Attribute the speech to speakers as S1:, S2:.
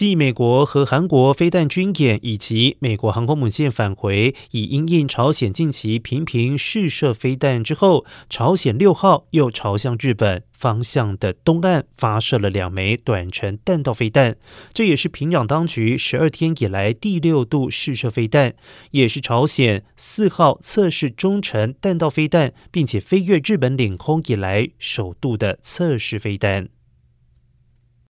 S1: 继美国和韩国飞弹军演以及美国航空母舰返回以因应朝鲜近期频频试射飞弹之后朝鲜六号又朝向日本方向的东岸发射了两枚短程弹道飞弹。这也是平壤当局十二天以来第六度试射飞弹也是朝鲜四号测试中程弹道飞弹并且飞越日本领空以来首度的测试飞弹。